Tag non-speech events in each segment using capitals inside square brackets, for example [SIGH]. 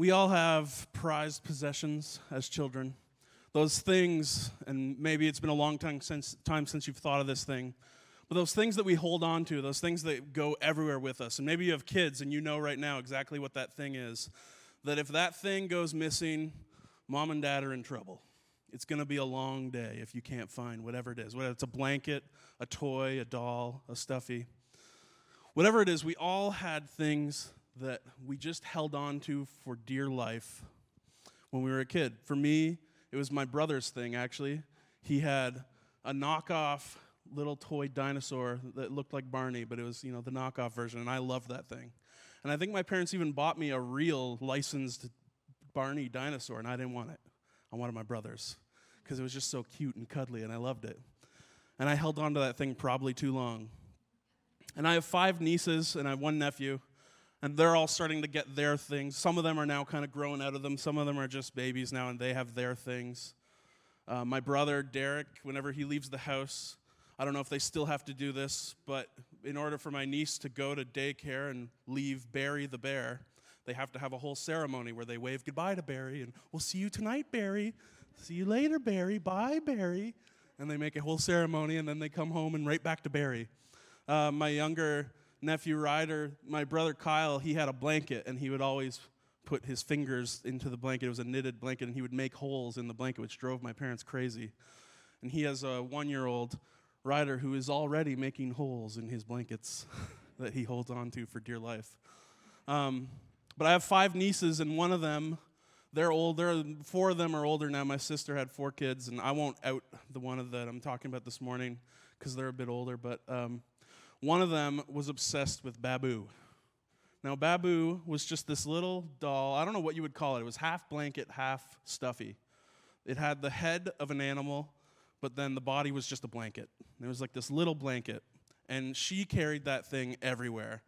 We all have prized possessions as children. Those things, and maybe it's been a long time since, time since you've thought of this thing, but those things that we hold on to, those things that go everywhere with us. And maybe you have kids and you know right now exactly what that thing is. That if that thing goes missing, mom and dad are in trouble. It's going to be a long day if you can't find whatever it is. Whether it's a blanket, a toy, a doll, a stuffy. Whatever it is, we all had things that we just held on to for dear life when we were a kid. For me, it was my brother's thing, actually. He had a knockoff little toy dinosaur that looked like Barney, but it was, you know, the knockoff version, and I loved that thing. And I think my parents even bought me a real licensed Barney dinosaur, and I didn't want it. I wanted my brother's because it was just so cute and cuddly, and I loved it. And I held on to that thing probably too long. And I have five nieces, and I have one nephew and they're all starting to get their things. Some of them are now kind of growing out of them. Some of them are just babies now, and they have their things. Uh, my brother Derek, whenever he leaves the house, I don't know if they still have to do this, but in order for my niece to go to daycare and leave Barry the bear, they have to have a whole ceremony where they wave goodbye to Barry and we'll see you tonight, Barry. See you later, Barry. Bye, Barry. And they make a whole ceremony and then they come home and right back to Barry. Uh, my younger nephew Ryder, my brother Kyle, he had a blanket and he would always put his fingers into the blanket. It was a knitted blanket and he would make holes in the blanket, which drove my parents crazy. And he has a one year old Ryder who is already making holes in his blankets [LAUGHS] that he holds on to for dear life. Um, but I have five nieces, and one of them, they're older. Four of them are older now. My sister had four kids, and I won't out the one that I'm talking about this morning because they're a bit older. But um, one of them was obsessed with Babu. Now, Babu was just this little doll. I don't know what you would call it. It was half blanket, half stuffy. It had the head of an animal, but then the body was just a blanket. It was like this little blanket. And she carried that thing everywhere.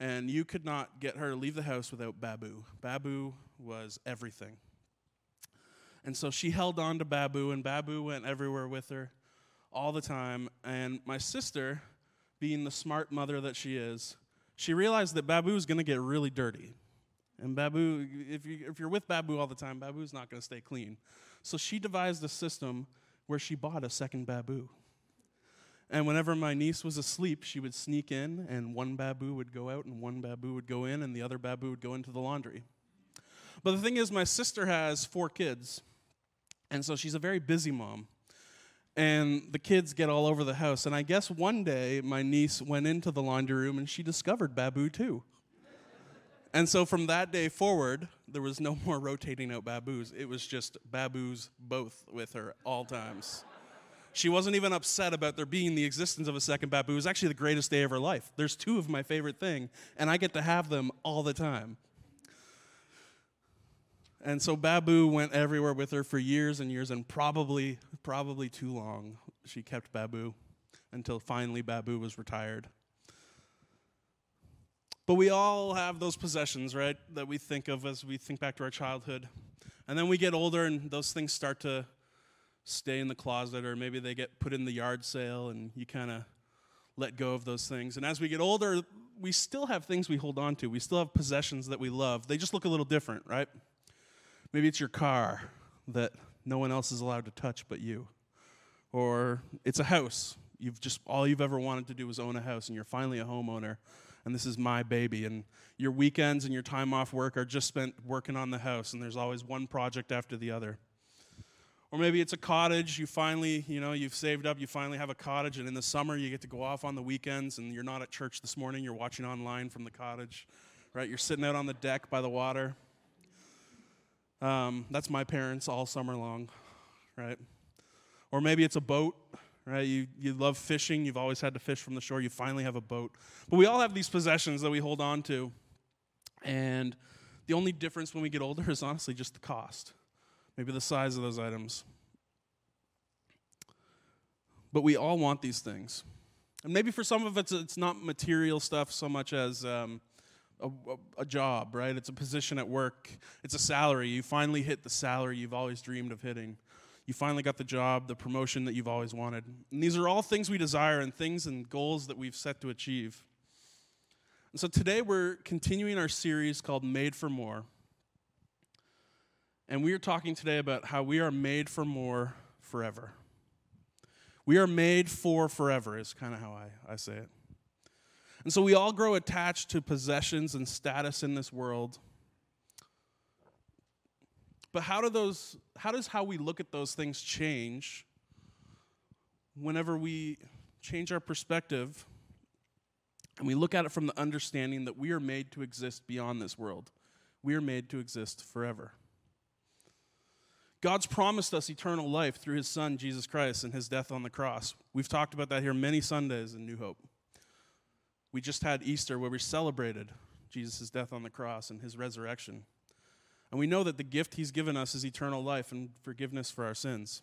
And you could not get her to leave the house without Babu. Babu was everything. And so she held on to Babu, and Babu went everywhere with her all the time. And my sister, being the smart mother that she is, she realized that Babu is going to get really dirty. And Babu, if, you, if you're with Babu all the time, Babu's not going to stay clean. So she devised a system where she bought a second Babu. And whenever my niece was asleep, she would sneak in, and one Babu would go out, and one Babu would go in, and the other Babu would go into the laundry. But the thing is, my sister has four kids, and so she's a very busy mom and the kids get all over the house. And I guess one day my niece went into the laundry room and she discovered Babu too. and so from that day forward, there was no [LAUGHS] more rotating out Babus. It was just Babus both with her all times. She wasn't even upset about there being the existence of a second Babu. It was actually the greatest day of her life. There's two of my favorite thing, and I get to have them all the time. And so Babu went everywhere with her for years and years, and probably, probably too long. She kept Babu until finally Babu was retired. But we all have those possessions, right, that we think of as we think back to our childhood. And then we get older, and those things start to stay in the closet, or maybe they get put in the yard sale, and you kind of let go of those things. And as we get older, we still have things we hold on to. We still have possessions that we love. They just look a little different, right? Maybe it's your car that no one else is allowed to touch but you. Or it's a house. You've just all you've ever wanted to do was own a house and you're finally a homeowner and this is my baby and your weekends and your time off work are just spent working on the house and there's always one project after the other. Or maybe it's a cottage. You finally, you know, you've saved up, you finally have a cottage, and in the summer you get to go off on the weekends and you're not at church this morning, you're watching online from the cottage, right? You're sitting out on the deck by the water. Um, that's my parents all summer long, right? Or maybe it's a boat, right? You, you love fishing, you've always had to fish from the shore, you finally have a boat. But we all have these possessions that we hold on to. And the only difference when we get older [LAUGHS] is honestly just the cost, maybe the size of those items. But we all want these things. And maybe for some of us, it's not material stuff so much as um, a, a, job, right? It's a position at work. It's a salary. You finally hit the salary you've always dreamed of hitting. You finally got the job, the promotion that you've always wanted. And these are all things we desire and things and goals that we've set to achieve. And so today we're continuing our series called Made for More. And we are talking today about how we are made for more forever. We are made for forever, is kind of how I, I say it. And so we all grow attached to possessions and status in this world. But how do those how does how we look at those things change whenever we change our perspective and we look at it from the understanding that we are made to exist beyond this world? We are made to exist forever. God's promised us eternal life through his son, Jesus Christ, and his death on the cross. We've talked about that here many Sundays in New Hope. We just had Easter where we celebrated Jesus' death on the cross and his resurrection. And we know that the gift he's given us is eternal life and forgiveness for our sins.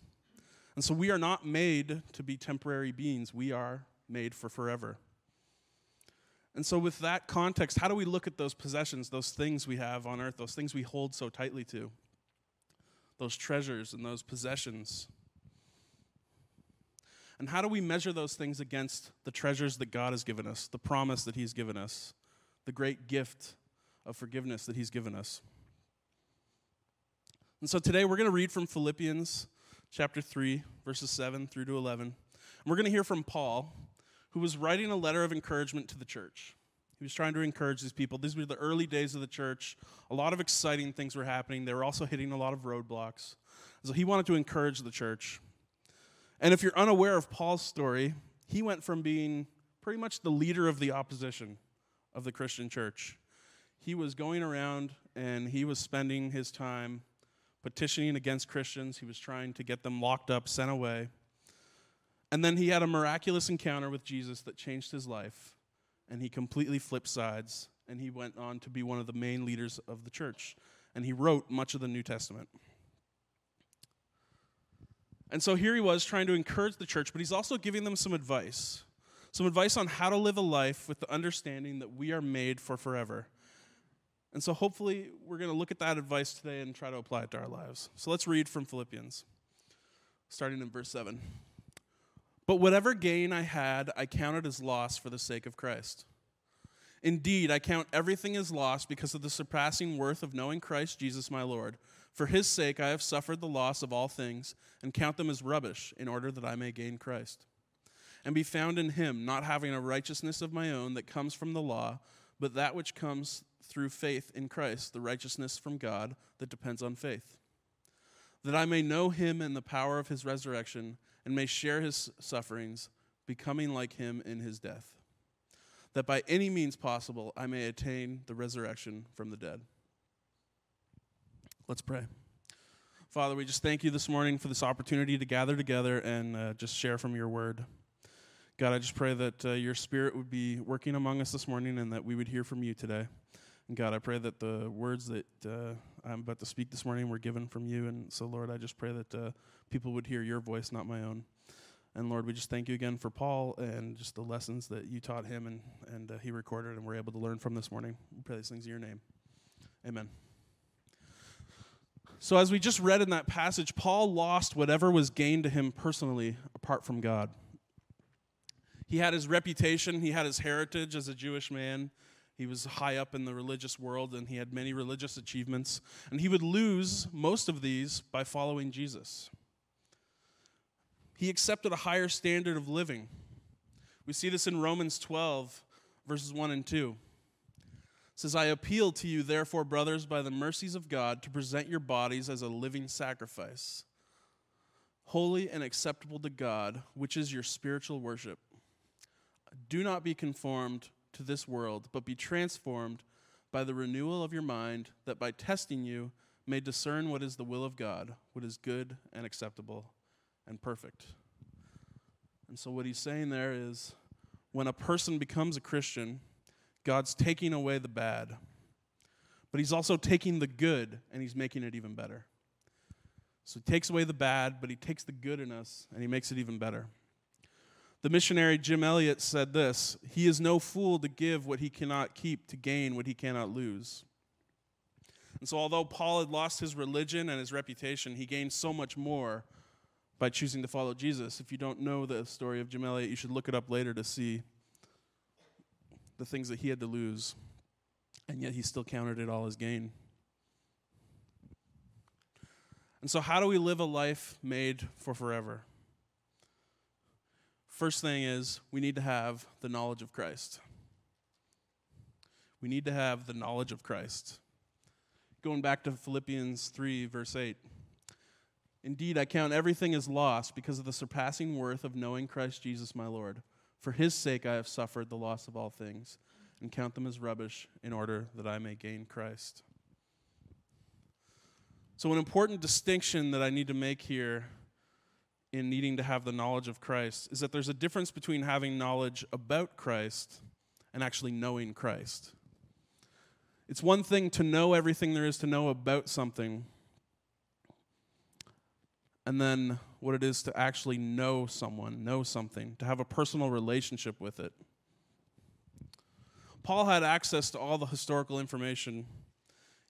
And so we are not made to be temporary beings, we are made for forever. And so, with that context, how do we look at those possessions, those things we have on earth, those things we hold so tightly to? those treasures and those possessions? And how do we measure those things against the treasures that God has given us, the promise that He's given us, the great gift of forgiveness that He's given us? And so today we're going to read from Philippians chapter 3, verses 7 through to 11. And we're going to hear from Paul, who was writing a letter of encouragement to the church. He was trying to encourage these people. These were the early days of the church. A lot of exciting things were happening. They were also hitting a lot of roadblocks. So he wanted to encourage the church. And if you're unaware of Paul's story, he went from being pretty much the leader of the opposition of the Christian church. He was going around and he was spending his time petitioning against Christians. He was trying to get them locked up, sent away. And then he had a miraculous encounter with Jesus that changed his life and he completely flipped sides, and he went on to be one of the main leaders of the church. And he wrote much of the New Testament. And so here he was trying to encourage the church, but he's also giving them some advice. Some advice on how to live a life with the understanding that we are made for forever. And so hopefully we're going to look at that advice today and try to apply it to our lives. So let's read from Philippians, starting in verse 7. But whatever gain I had, I counted as loss for the sake of Christ. Indeed, I count everything as loss because of the surpassing worth of knowing Christ Jesus my Lord. For his sake I have suffered the loss of all things and count them as rubbish in order that I may gain Christ. And be found in him, not having a righteousness of my own that comes from the law, but that which comes through faith in Christ, the righteousness from God that depends on faith. That I may know him and the power of his resurrection and may share his sufferings, becoming like him in his death, that by any means possible I may attain the resurrection from the dead. Let's pray. Father, we just thank you this morning for this opportunity to gather together and uh, just share from your word. God, I just pray that uh, your spirit would be working among us this morning and that we would hear from you today. And God, I pray that the words that uh, I'm about to speak this morning were given from you. And so, Lord, I just pray that uh, people would hear your voice, not my own. And Lord, we just thank you again for Paul and just the lessons that you taught him and, and uh, he recorded and we're able to learn from this morning. We pray these things in your name. Amen. So, as we just read in that passage, Paul lost whatever was gained to him personally apart from God. He had his reputation, he had his heritage as a Jewish man, he was high up in the religious world and he had many religious achievements. And he would lose most of these by following Jesus. He accepted a higher standard of living. We see this in Romans 12, verses 1 and 2. Says, I appeal to you, therefore, brothers, by the mercies of God, to present your bodies as a living sacrifice, holy and acceptable to God, which is your spiritual worship. Do not be conformed to this world, but be transformed by the renewal of your mind, that by testing you may discern what is the will of God, what is good and acceptable and perfect. And so, what he's saying there is when a person becomes a Christian, God's taking away the bad, but he's also taking the good and he's making it even better. So, he takes away the bad, but he takes the good in us and he makes it even better. The missionary Jim Elliot said this He is no fool to give what he cannot keep, to gain what he cannot lose. And so, although Paul had lost his religion and his reputation, he gained so much more by choosing to follow Jesus. If you don't know the story of Jim Elliot, you should look it up later to see the things that he had to lose, and yet he still counted it all as gain. And so, how do we live a life made for forever? First thing is, we need to have the knowledge of Christ. We need to have the knowledge of Christ. Going back to Philippians 3, verse 8. Indeed, I count everything as lost because of the surpassing worth of knowing Christ Jesus my Lord. For his sake I have suffered the loss of all things and count them as rubbish in order that I may gain Christ. So, an important distinction that I need to make here in needing to have the knowledge of Christ is that there's a difference between having knowledge about Christ and actually knowing Christ. It's one thing to know everything there is to know about something, and then what it is to actually know someone, know something, to have a personal relationship with it. Paul had access to all the historical information.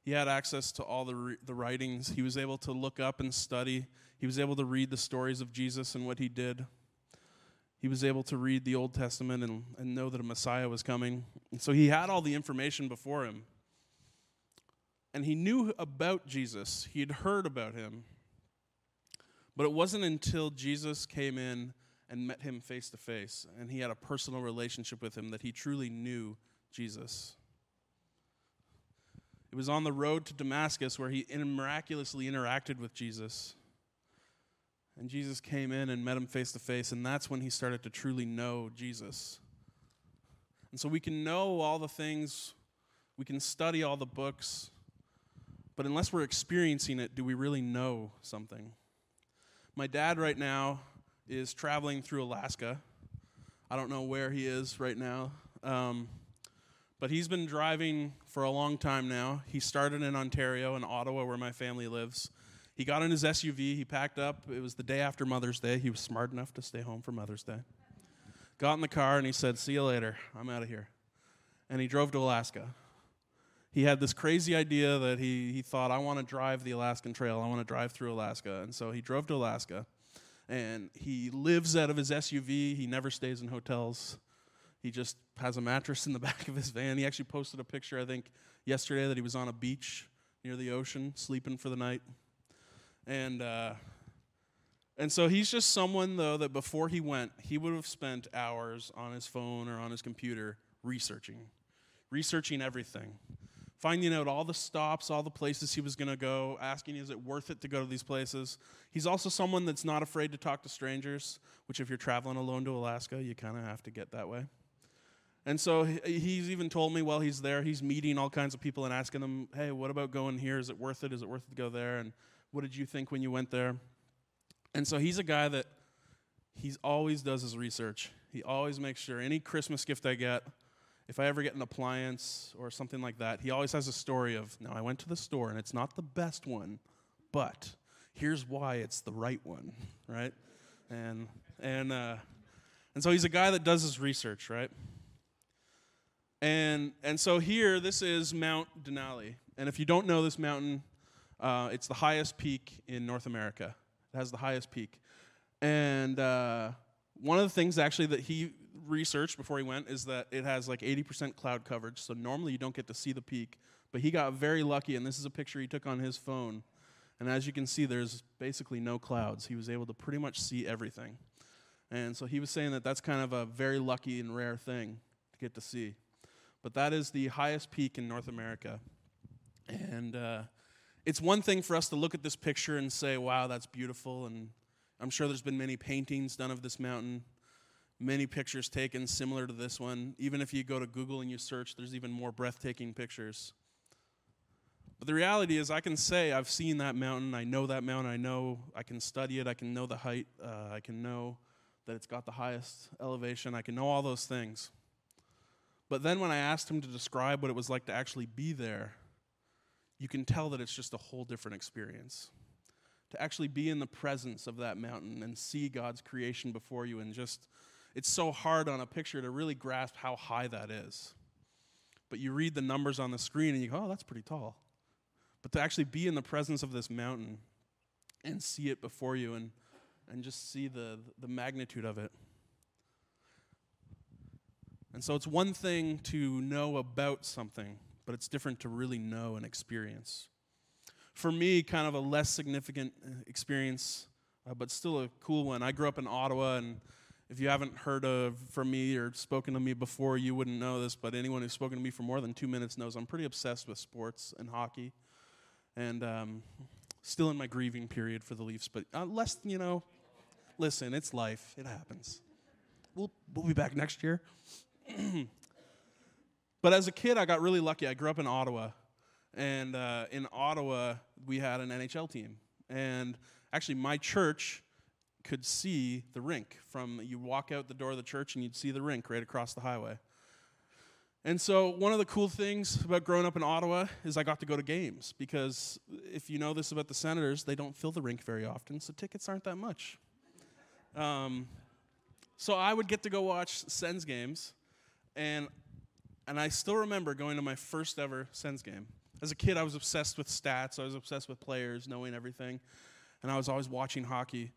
He had access to all the, re- the writings. He was able to look up and study. He was able to read the stories of Jesus and what he did. He was able to read the Old Testament and, and know that a Messiah was coming. And so he had all the information before him. And he knew about Jesus, he had heard about him. But it wasn't until Jesus came in and met him face to face and he had a personal relationship with him that he truly knew Jesus. It was on the road to Damascus where he miraculously interacted with Jesus. And Jesus came in and met him face to face, and that's when he started to truly know Jesus. And so we can know all the things, we can study all the books, but unless we're experiencing it, do we really know something? My dad, right now, is traveling through Alaska. I don't know where he is right now. Um, but he's been driving for a long time now. He started in Ontario, in Ottawa, where my family lives. He got in his SUV, he packed up. It was the day after Mother's Day. He was smart enough to stay home for Mother's Day. Got in the car and he said, See you later. I'm out of here. And he drove to Alaska. He had this crazy idea that he, he thought, I want to drive the Alaskan Trail. I want to drive through Alaska. And so he drove to Alaska. And he lives out of his SUV. He never stays in hotels. He just has a mattress in the [LAUGHS] back of his van. He actually posted a picture, I think, yesterday that he was on a beach near the ocean, sleeping for the night. And uh, and so he's just someone though that before he went, he would have spent hours on his phone or on his computer researching, researching everything, finding out all the stops, all the places he was going to go, asking, is it worth it to go to these places? He's also someone that's not afraid to talk to strangers, which if you're traveling alone to Alaska, you kind of have to get that way. And so he's even told me while he's there, he's meeting all kinds of people and asking them, hey, what about going here? Is it worth it? Is it worth it to go there? And what did you think when you went there? And so he's a guy that he always does his research. He always makes sure any Christmas gift I get, if I ever get an appliance or something like that, he always has a story of, now I went to the store and it's not the best one, but here's why it's the right one, [LAUGHS] right? And and uh, and so he's a guy that does his research, right? And, and so here, this is Mount Denali. And if you don't know this mountain, uh, it's the highest peak in North America. It has the highest peak. And uh, one of the things actually that he researched before he went is that it has like 80% cloud coverage. So normally you don't get to see the peak. But he got very lucky, and this is a picture he took on his phone. And as you can see, there's basically no clouds. He was able to pretty much see everything. And so he was saying that that's kind of a very lucky and rare thing to get to see but that is the highest peak in North America. And uh, it's one thing for us to look at this picture and say, wow, that's beautiful. And I'm sure there's been many paintings done of this mountain, many pictures taken similar to this one. Even if you go to Google and you search, there's even more breathtaking pictures. But the reality is, I can say I've seen that mountain. I know that mountain. I know I can study it. I can know the height. Uh, I can know that it's got the highest elevation. I can know all those things. But then when I asked him to describe what it was like to actually be there, you can tell that it's just a whole different experience. To actually be in the presence of that mountain and see God's creation before you, and just, it's so hard on a picture to really grasp how high that is. But you read the numbers on the screen and you go, oh, that's pretty tall. But to actually be in the presence of this mountain and see it before you and, and just see the, the magnitude of it, and so it's one thing to know about something, but it's different to really know and experience. for me, kind of a less significant uh, experience, uh, but still a cool one. I grew up in Ottawa, and if you haven't heard of from me or spoken to me before, you wouldn't know this. But anyone who's spoken to me for more than two minutes knows I'm pretty obsessed with sports and hockey, and um, still in my grieving period for the Leafs. But uh, less, you know, listen, it's life. It happens. We'll we'll be back next year. [CLEARS THROAT] but as a kid, I got really lucky. I grew up in Ottawa and uh, in Ottawa, we had an NHL team. And actually, my church could see the rink from you walk out the door of the church and you'd see the rink right across the highway. And so, one of the cool things about growing up in Ottawa is I got to go to games because if you know this about the Senators, they don't fill the rink very often, so tickets aren't that much. Um, so, I would get to go watch Sens games, and, and I still remember going to my first ever Sens game. As a kid, I was obsessed with stats, I was obsessed with players, knowing everything, and I was always watching hockey.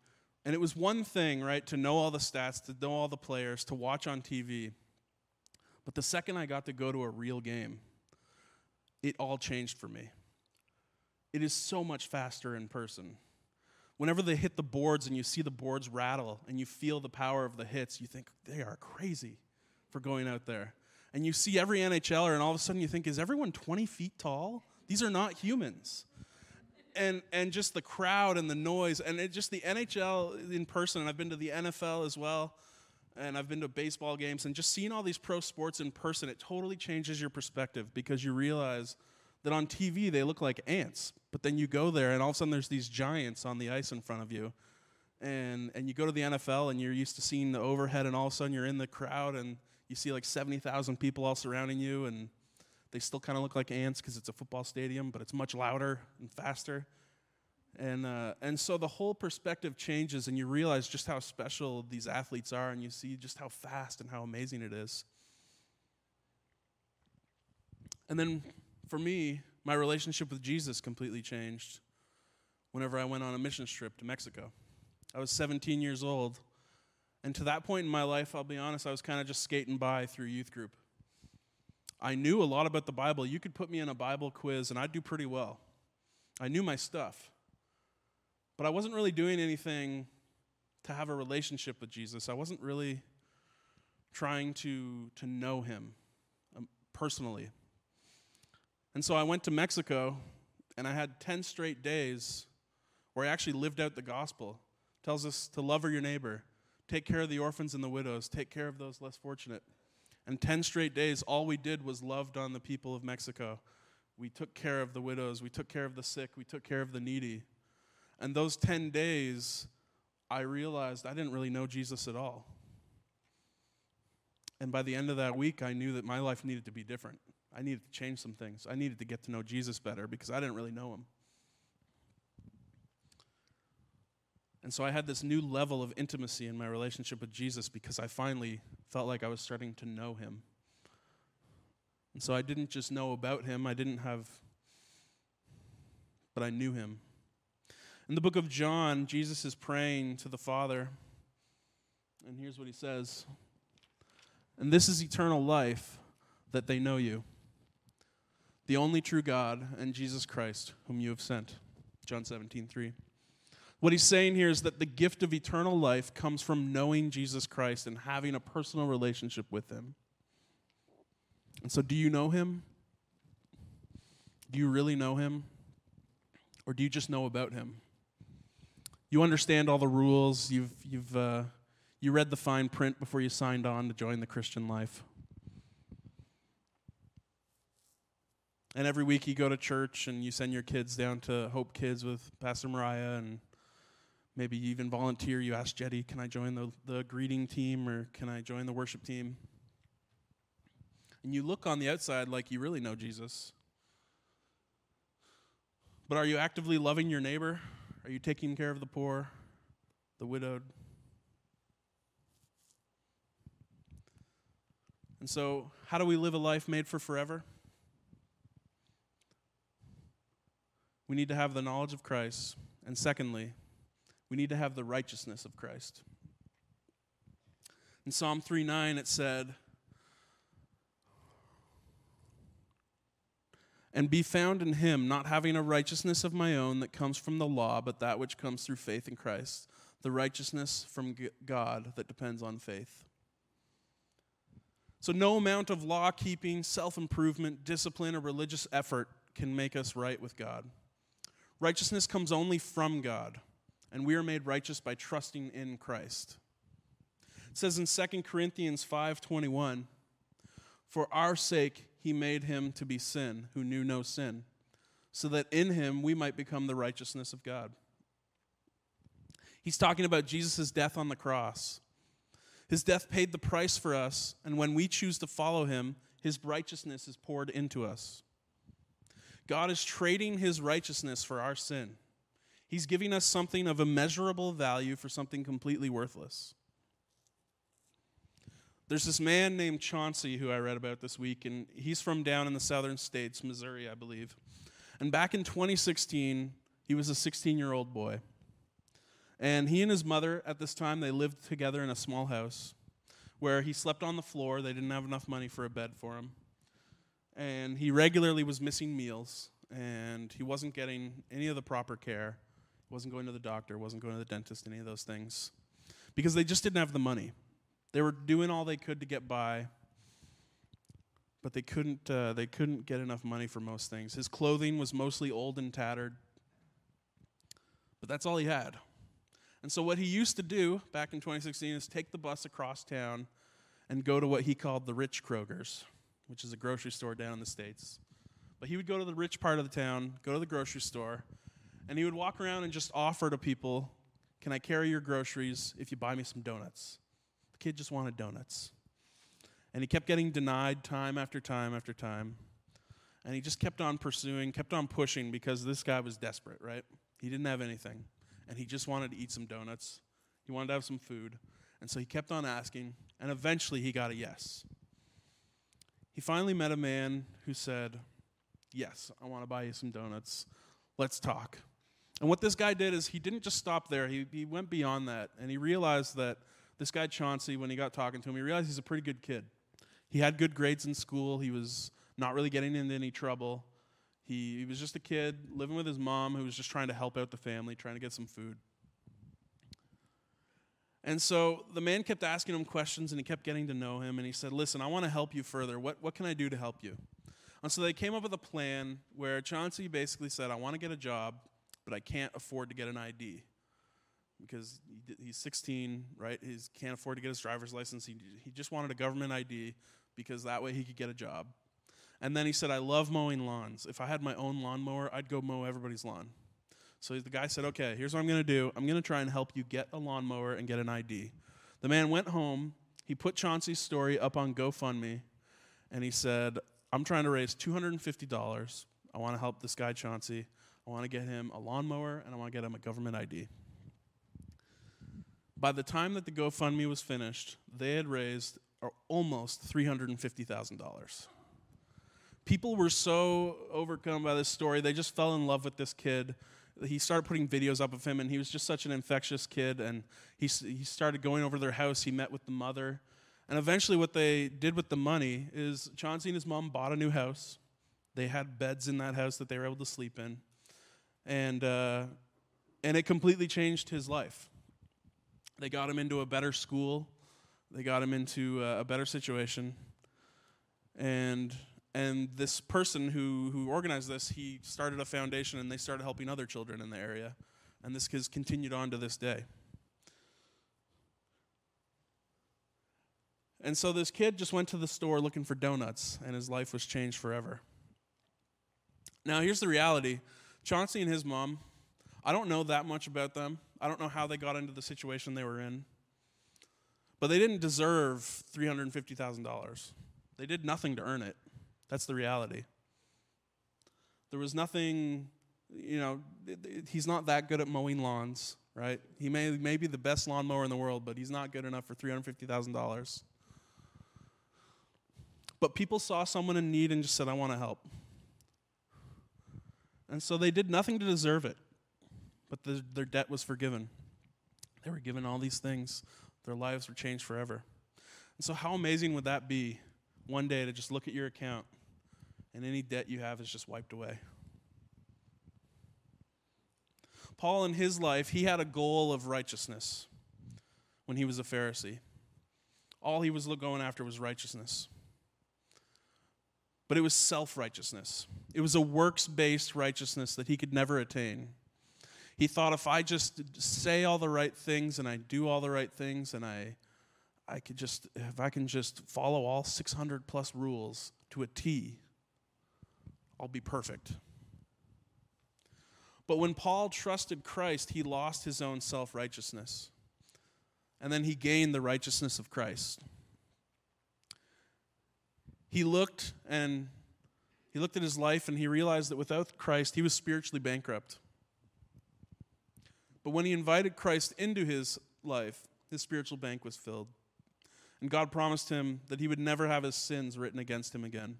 And it was one thing, right, to know all the stats, to know all the players, to watch on TV. But the second I got to go to a real game, it all changed for me. It is so much faster in person. Whenever they hit the boards and you see the boards rattle and you feel the power of the hits, you think they are crazy for going out there and you see every NHLer, and all of a sudden you think, is everyone 20 feet tall? These are not humans. And, and just the crowd and the noise, and it just the NHL in person, and I've been to the NFL as well, and I've been to baseball games, and just seeing all these pro sports in person, it totally changes your perspective because you realize that on TV they look like ants, but then you go there, and all of a sudden there's these giants on the ice in front of you. And, and you go to the NFL and you're used to seeing the overhead, and all of a sudden you're in the crowd, and you see like 70,000 people all surrounding you, and they still kind of look like ants because it's a football stadium, but it's much louder and faster. And, uh, and so the whole perspective changes, and you realize just how special these athletes are, and you see just how fast and how amazing it is. And then for me, my relationship with Jesus completely changed whenever I went on a mission trip to Mexico. I was 17 years old, and to that point in my life, I'll be honest, I was kind of just skating by through youth group. I knew a lot about the Bible. You could put me in a Bible quiz and I'd do pretty well. I knew my stuff. But I wasn't really doing anything to have a relationship with Jesus. I wasn't really trying to, to know him um, personally. And so I went to Mexico and I had 10 straight days where I actually lived out the gospel. It tells us to love your neighbor, take care of the orphans and the widows, take care of those less fortunate. And 10 straight days, all we did was loved on the people of Mexico. We took care of the widows, we took care of the sick, we took care of the needy. And those 10 days, I realized I didn't really know Jesus at all. And by the end of that week, I knew that my life needed to be different. I needed to change some things. I needed to get to know Jesus better because I didn't really know him. And so I had this new level of intimacy in my relationship with Jesus because I finally felt like I was starting to know him. And so I didn't just know about him, I didn't have, but I knew him. In the book of John, Jesus is praying to the Father, and here's what he says And this is eternal life, that they know you, the only true God, and Jesus Christ, whom you have sent. John 17, 3. What he's saying here is that the gift of eternal life comes from knowing Jesus Christ and having a personal relationship with him. And so, do you know him? Do you really know him? Or do you just know about him? You understand all the rules, you've, you've, uh, you read the fine print before you signed on to join the Christian life. And every week you go to church and you send your kids down to Hope Kids with Pastor Mariah and Maybe you even volunteer. You ask Jetty, can I join the, the greeting team or can I join the worship team? And you look on the outside like you really know Jesus. But are you actively loving your neighbor? Are you taking care of the poor, the widowed? And so, how do we live a life made for forever? We need to have the knowledge of Christ. And secondly, we need to have the righteousness of Christ. In Psalm 3 9, it said, and be found in him, not having a righteousness of my own that comes from the law, but that which comes through faith in Christ, the righteousness from God that depends on faith. So, no amount of law keeping, self improvement, discipline, or religious effort can make us right with God. Righteousness comes only from God, and we are made righteous by trusting in Christ. It says in 2 Corinthians 5:21, "For our sake he made him to be sin who knew no sin, so that in him we might become the righteousness of God." He's talking about Jesus' death on the cross. His death paid the price for us, and when we choose to follow him, his righteousness is poured into us. God is trading his righteousness for our sin. He's giving us something of immeasurable value for something completely worthless. There's this man named Chauncey who I read about this week, and he's from down in the southern states, Missouri, I believe. And back in 2016, he was a 16 year old boy. And he and his mother, at this time, they lived together in a small house where he slept on the floor. They didn't have enough money for a bed for him. And he regularly was missing meals, and he wasn't getting any of the proper care. Wasn't going to the doctor, wasn't going to the dentist, any of those things. Because they just didn't have the money. They were doing all they could to get by, but they couldn't, uh, they couldn't get enough money for most things. His clothing was mostly old and tattered, but that's all he had. And so, what he used to do back in 2016 is take the bus across town and go to what he called the rich Kroger's, which is a grocery store down in the States. But he would go to the rich part of the town, go to the grocery store, and he would walk around and just offer to people, Can I carry your groceries if you buy me some donuts? The kid just wanted donuts. And he kept getting denied time after time after time. And he just kept on pursuing, kept on pushing because this guy was desperate, right? He didn't have anything and he just wanted to eat some donuts. He wanted to have some food. And so he kept on asking, and eventually he got a yes. He finally met a man who said, Yes, I want to buy you some donuts. Let's talk. And what this guy did is he didn't just stop there, he, he went beyond that. And he realized that this guy, Chauncey, when he got talking to him, he realized he's a pretty good kid. He had good grades in school, he was not really getting into any trouble. He, he was just a kid living with his mom who was just trying to help out the family, trying to get some food. And so the man kept asking him questions and he kept getting to know him. And he said, Listen, I want to help you further. What, what can I do to help you? And so they came up with a plan where Chauncey basically said, I want to get a job, but I can't afford to get an ID because he's 16, right? He can't afford to get his driver's license. He, he just wanted a government ID because that way he could get a job. And then he said, I love mowing lawns. If I had my own lawnmower, I'd go mow everybody's lawn. So the guy said, Okay, here's what I'm going to do. I'm going to try and help you get a lawnmower and get an ID. The man went home. He put Chauncey's story up on GoFundMe, and he said, I'm trying to raise $250. I want to help this guy, Chauncey. I want to get him a lawnmower, and I want to get him a government ID. By the time that the GoFundMe was finished, they had raised almost $350,000 people were so overcome by this story, they just fell in love with this kid. He started putting videos up of him, and he was just such an infectious kid. And he, he started going over their house. He met with the mother. And eventually, what they did with the money is Chauncey and his mom bought a new house. They had beds in that house that they were able to sleep in. And, uh, and it completely changed his life. They got him into a better school, they got him into a better situation. And and this person who, who organized this, he started a foundation and they started helping other children in the area. And this has continued on to this day. And so this kid just went to the store looking for donuts, and his life was changed forever. Now, here's the reality Chauncey and his mom, I don't know that much about them. I don't know how they got into the situation they were in. But they didn't deserve $350,000. They did nothing to earn it. That's the reality. There was nothing, you know, he's not that good at mowing lawns, right? He may, may be the best lawnmower in the world, but he's not good enough for $350,000. But people saw someone in need and just said, I want to help. And so they did nothing to deserve it, but the, their debt was forgiven. They were given all these things, their lives were changed forever. And so, how amazing would that be one day to just look at your account and any debt you have is just wiped away. Paul, in his life, he had a goal of righteousness when he was a Pharisee. All he was going after was righteousness. But it was self righteousness, it was a works based righteousness that he could never attain. He thought if I just say all the right things and I do all the right things and I, I could just, if I can just follow all 600 plus rules to a T, I'll be perfect. But when Paul trusted Christ, he lost his own self righteousness. And then he gained the righteousness of Christ. He looked and he looked at his life and he realized that without Christ, he was spiritually bankrupt. But when he invited Christ into his life, his spiritual bank was filled. And God promised him that he would never have his sins written against him again.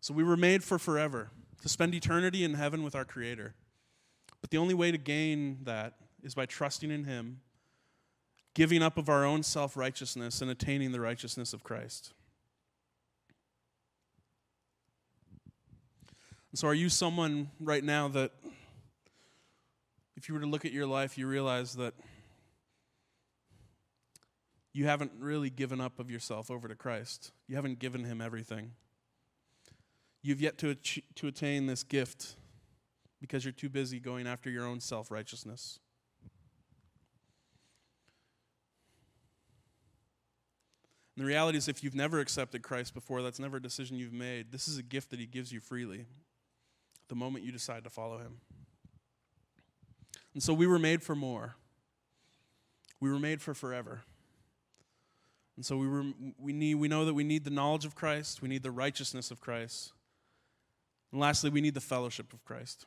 So we were made for forever to spend eternity in heaven with our Creator. But the only way to gain that is by trusting in Him, giving up of our own self righteousness, and attaining the righteousness of Christ. And so, are you someone right now that, if you were to look at your life, you realize that you haven't really given up of yourself over to Christ? You haven't given Him everything. You've yet to, to attain this gift because you're too busy going after your own self righteousness. And the reality is, if you've never accepted Christ before, that's never a decision you've made. This is a gift that He gives you freely the moment you decide to follow Him. And so we were made for more, we were made for forever. And so we, were, we, need, we know that we need the knowledge of Christ, we need the righteousness of Christ. And lastly, we need the fellowship of Christ.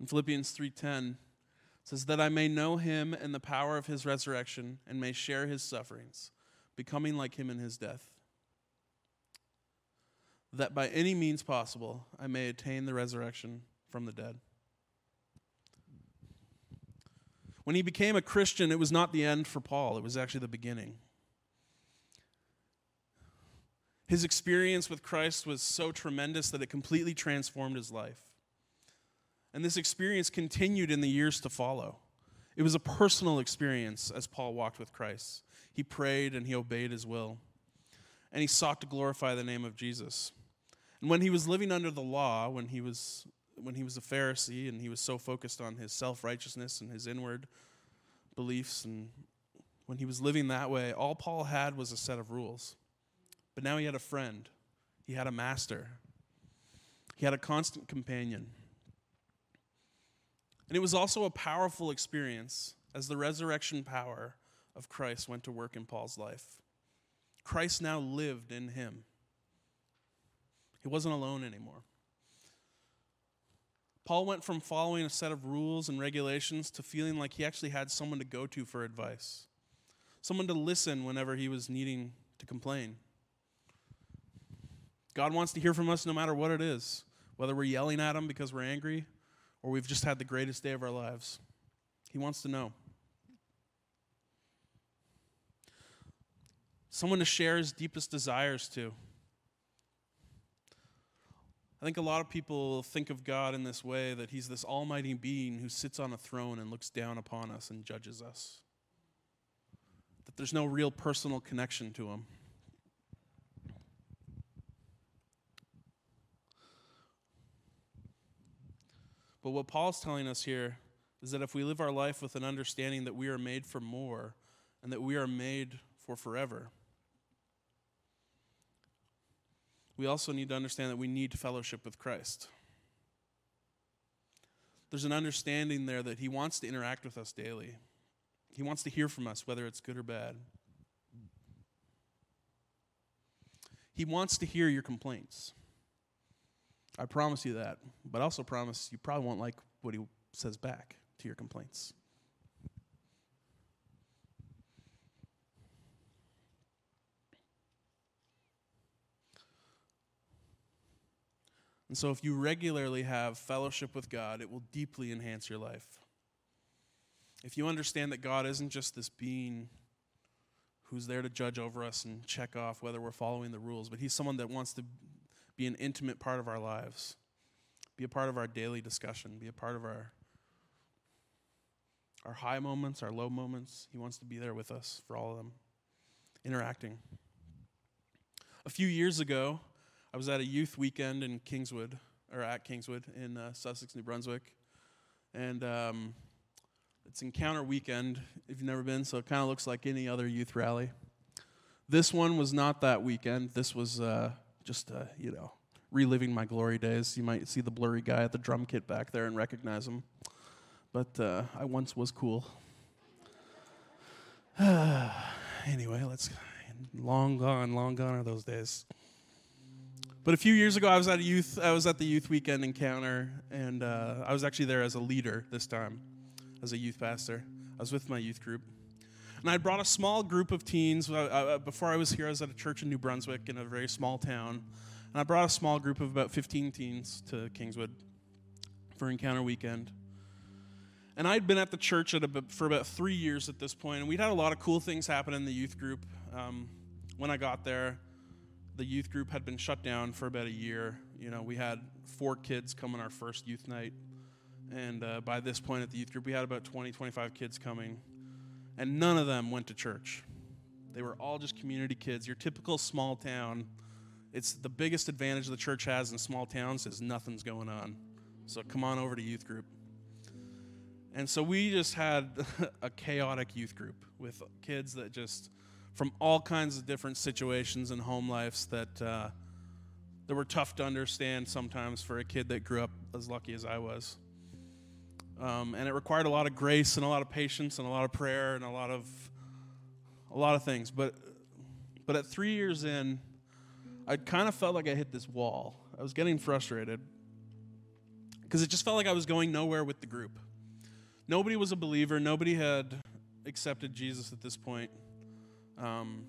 In Philippians 3:10 says that I may know him and the power of his resurrection and may share his sufferings, becoming like him in his death. That by any means possible I may attain the resurrection from the dead. When he became a Christian, it was not the end for Paul, it was actually the beginning. His experience with Christ was so tremendous that it completely transformed his life. And this experience continued in the years to follow. It was a personal experience as Paul walked with Christ. He prayed and he obeyed his will. And he sought to glorify the name of Jesus. And when he was living under the law, when he was when he was a Pharisee and he was so focused on his self-righteousness and his inward beliefs and when he was living that way, all Paul had was a set of rules. But now he had a friend, he had a master, he had a constant companion. And it was also a powerful experience as the resurrection power of Christ went to work in Paul's life. Christ now lived in him. He wasn't alone anymore. Paul went from following a set of rules and regulations to feeling like he actually had someone to go to for advice, someone to listen whenever he was needing to complain. God wants to hear from us no matter what it is, whether we're yelling at Him because we're angry or we've just had the greatest day of our lives. He wants to know. Someone to share his deepest desires to. I think a lot of people think of God in this way that he's this almighty being who sits on a throne and looks down upon us and judges us. That there's no real personal connection to him. But what Paul's telling us here is that if we live our life with an understanding that we are made for more and that we are made for forever, we also need to understand that we need fellowship with Christ. There's an understanding there that He wants to interact with us daily. He wants to hear from us, whether it's good or bad. He wants to hear your complaints. I promise you that. But I also promise you probably won't like what he says back to your complaints. And so, if you regularly have fellowship with God, it will deeply enhance your life. If you understand that God isn't just this being who's there to judge over us and check off whether we're following the rules, but He's someone that wants to be an intimate part of our lives, be a part of our daily discussion, be a part of our our high moments, our low moments. He wants to be there with us for all of them, interacting. A few years ago, I was at a youth weekend in Kingswood, or at Kingswood in uh, Sussex, New Brunswick, and um, it's Encounter Weekend if you've never been, so it kind of looks like any other youth rally. This one was not that weekend. This was uh, just, uh, you know, reliving my glory days. You might see the blurry guy at the drum kit back there and recognize him. But uh, I once was cool. [SIGHS] anyway, let's. Long gone, long gone are those days. But a few years ago, I was at a youth. I was at the youth weekend encounter, and uh, I was actually there as a leader this time as a youth pastor. I was with my youth group. And I brought a small group of teens. Uh, uh, before I was here, I was at a church in New Brunswick in a very small town. And I brought a small group of about 15 teens to Kingswood for Encounter Weekend. And I'd been at the church at a, for about three years at this point, and we'd had a lot of cool things happen in the youth group. Um, when I got there, the youth group had been shut down for about a year. You know, we had four kids come on our first youth night and uh, by this point at the youth group, we had about 20, 25 kids coming. And none of them went to church. They were all just community kids. Your typical small town. It's the biggest advantage the church has in small towns is nothing's going on. So come on over to youth group. And so we just had [LAUGHS] a chaotic youth group with kids that just from all kinds of different situations and home lives that uh, that were tough to understand sometimes for a kid that grew up as lucky as I was. Um, and it required a lot of grace and a lot of patience and a lot of prayer and a lot of a lot of things. But but at three years in, I kind of felt like I hit this wall. I was getting frustrated because it just felt like I was going nowhere with the group. Nobody was a believer. Nobody had accepted Jesus at this point, um,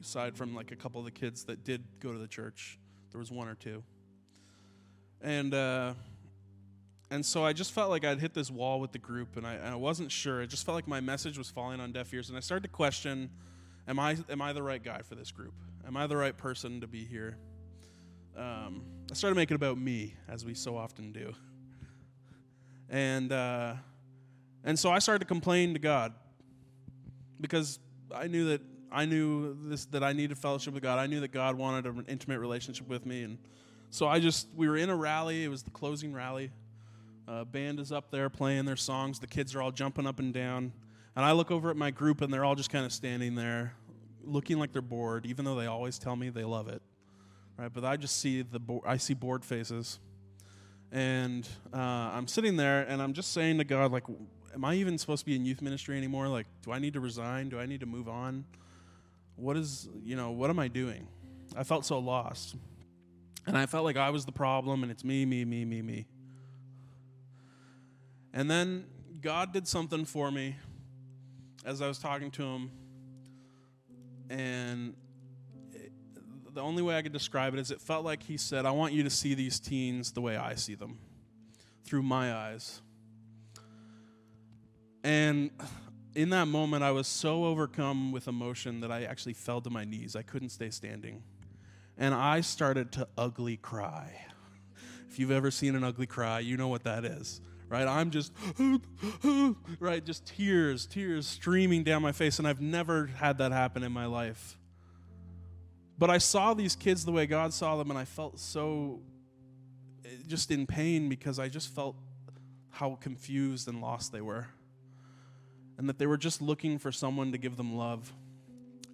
aside from like a couple of the kids that did go to the church. There was one or two, and. Uh, and so I just felt like I'd hit this wall with the group, and I, and I, wasn't sure. It just felt like my message was falling on deaf ears, and I started to question: Am I am I the right guy for this group? Am I the right person to be here? Um, I started making it about me, as we so often do, and uh, and so I started to complain to God because I knew that I knew this that I needed fellowship with God. I knew that God wanted an intimate relationship with me, and so I just we were in a rally. It was the closing rally uh, band is up there playing their songs. The kids are all jumping up and down. And I look over at my group, and they're all just kind of standing there, looking like they're bored, even though they always tell me they love it. Right? But I just see the bo- I see bored faces, and uh, I'm sitting there, and I'm just saying to God, like, am I even supposed to be in youth ministry anymore? Like, do I need to resign? Do I need to move on? What is, you know, what am I doing? I felt so lost. And I felt like I was the problem, and it's me, me, me, me, me. And then God did something for me as I was talking to him. And it, the only way I could describe it is it felt like he said, I want you to see these teens the way I see them, through my eyes. And in that moment, I was so overcome with emotion that I actually fell to my knees. I couldn't stay standing. And I started to ugly cry. If you've ever seen an ugly cry, you know what that is right? I'm just, [LAUGHS] right, just tears, tears streaming down my face, and I've never had that happen in my life. But I saw these kids the way God saw them, and I felt so eh, just in pain because I just felt how confused and lost they were. And that they were just looking for someone to give them love.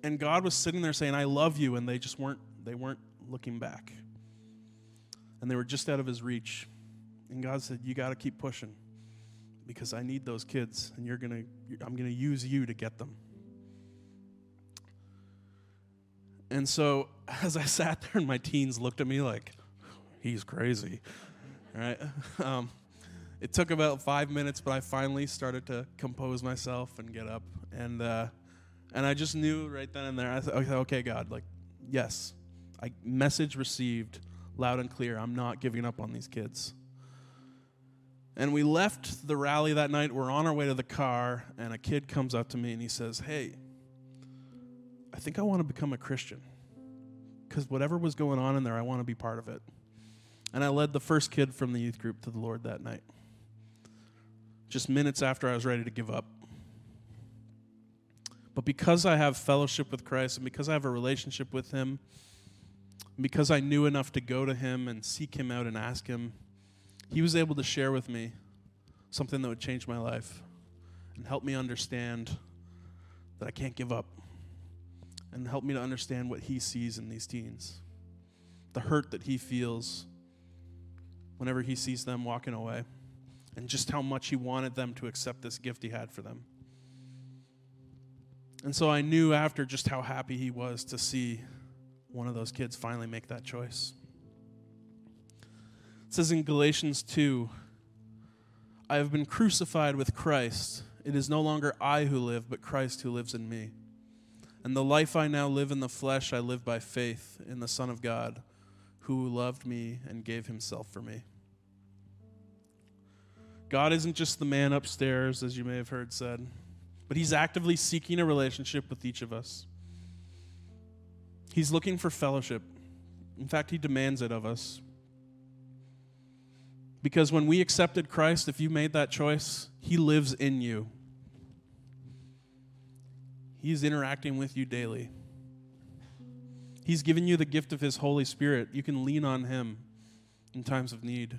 And God was sitting there saying, I love you, and they just weren't, they weren't looking back. And they were just out of his reach. And God said, You got to keep pushing because I need those kids and you're to I'm going to use you to get them. And so [LAUGHS] as I sat there and my teens looked at me like he's crazy. Right? [LAUGHS] Um, it took about 5 minutes but I finally started to compose myself and get up and uh, and I just knew right then and there I said okay, okay God like yes. I message received loud and clear. I'm not giving up on these kids. And we left the rally that night. We're on our way to the car, and a kid comes up to me and he says, Hey, I think I want to become a Christian. Because whatever was going on in there, I want to be part of it. And I led the first kid from the youth group to the Lord that night. Just minutes after I was ready to give up. But because I have fellowship with Christ and because I have a relationship with Him, because I knew enough to go to Him and seek Him out and ask Him, He was able to share with me something that would change my life and help me understand that I can't give up and help me to understand what He sees in these teens, the hurt that He feels whenever He sees them walking away, and just how much He wanted them to accept this gift He had for them. And so I knew after just how happy he was to see one of those kids finally make that choice. It says in Galatians 2 I have been crucified with Christ. It is no longer I who live, but Christ who lives in me. And the life I now live in the flesh, I live by faith in the Son of God, who loved me and gave himself for me. God isn't just the man upstairs, as you may have heard said but He's actively seeking a relationship with each of us. He's looking for fellowship. In fact, He demands it of us. Because when we accepted Christ, if you made that choice, He lives in you. He's interacting with you daily. He's given you the gift of His Holy Spirit. You can lean on Him in times of need.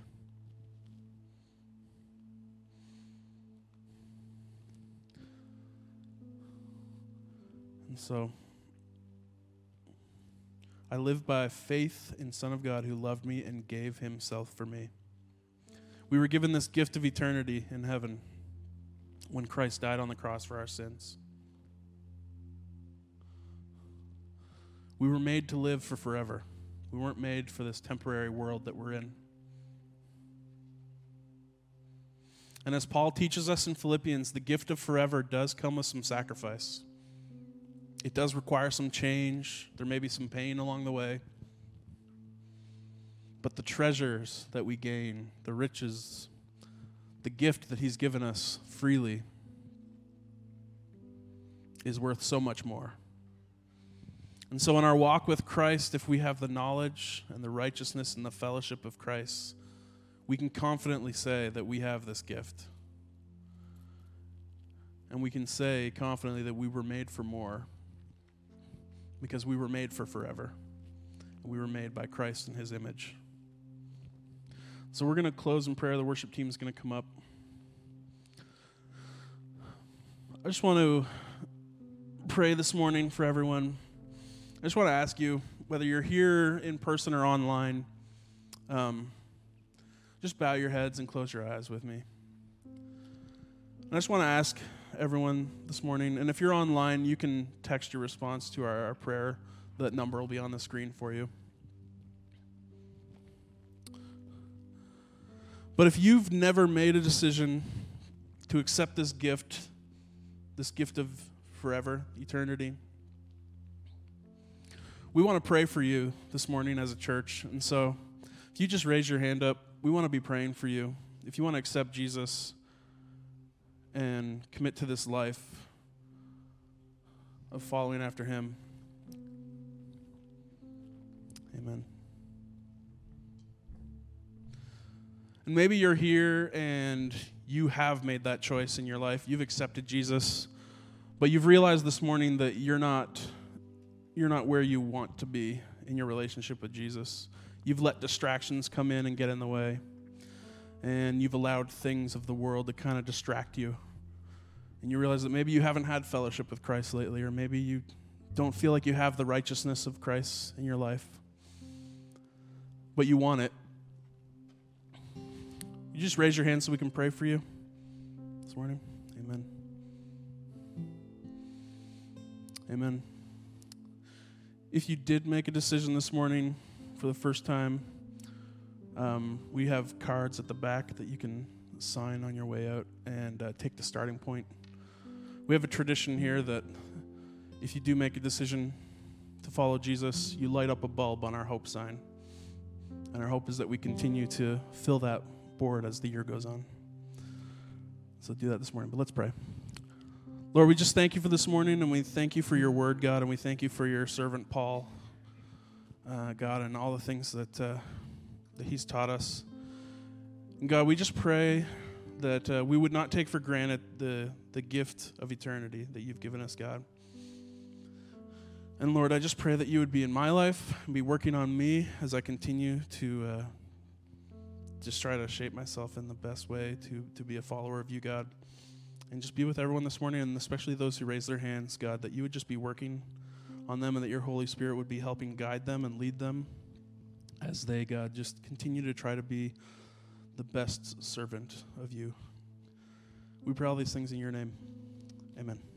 And so I live by faith in Son of God who loved me and gave himself for me. We were given this gift of eternity in heaven when Christ died on the cross for our sins. We were made to live for forever. We weren't made for this temporary world that we're in. And as Paul teaches us in Philippians, the gift of forever does come with some sacrifice. It does require some change. There may be some pain along the way. But the treasures that we gain, the riches, the gift that He's given us freely, is worth so much more. And so, in our walk with Christ, if we have the knowledge and the righteousness and the fellowship of Christ, we can confidently say that we have this gift. And we can say confidently that we were made for more because we were made for forever. We were made by Christ in his image. So we're going to close in prayer. The worship team is going to come up. I just want to pray this morning for everyone. I just want to ask you, whether you're here in person or online, um, just bow your heads and close your eyes with me. I just want to ask everyone this morning. And if you're online, you can text your response to our, our prayer. That number will be on the screen for you. But if you've never made a decision to accept this gift, this gift of forever, eternity, we want to pray for you this morning as a church. And so if you just raise your hand up, we want to be praying for you. If you want to accept Jesus, and commit to this life of following after Him. Amen. And maybe you're here and you have made that choice in your life. You've accepted Jesus, but you've realized this morning that you're not you're not where you want to be in your relationship with Jesus. You've let distractions come in and get in the way and you've allowed things of the world to kind of distract you. And you realize that maybe you haven't had fellowship with Christ lately, or maybe you don't feel like you have the righteousness of Christ in your life, but you want it. You just raise your hand so we can pray for you this morning. Amen. Amen. If you did make a decision this morning for the first time, um, we have cards at the back that you can sign on your way out and uh, take the starting point. We have a tradition here that if you do make a decision to follow Jesus, you light up a bulb on our hope sign. And our hope is that we continue to fill that board as the year goes on. So do that this morning. But let's pray. Lord, we just thank you for this morning and we thank you for your word, God, and we thank you for your servant Paul, uh, God, and all the things that, uh, that he's taught us. And God, we just pray that uh, we would not take for granted the, the gift of eternity that you've given us, God. And Lord, I just pray that you would be in my life be working on me as I continue to uh, just try to shape myself in the best way to, to be a follower of you, God and just be with everyone this morning, and especially those who raise their hands, God, that you would just be working on them and that your Holy Spirit would be helping guide them and lead them as they, God, just continue to try to be the best servant of you. We pray all these things in your name. Amen.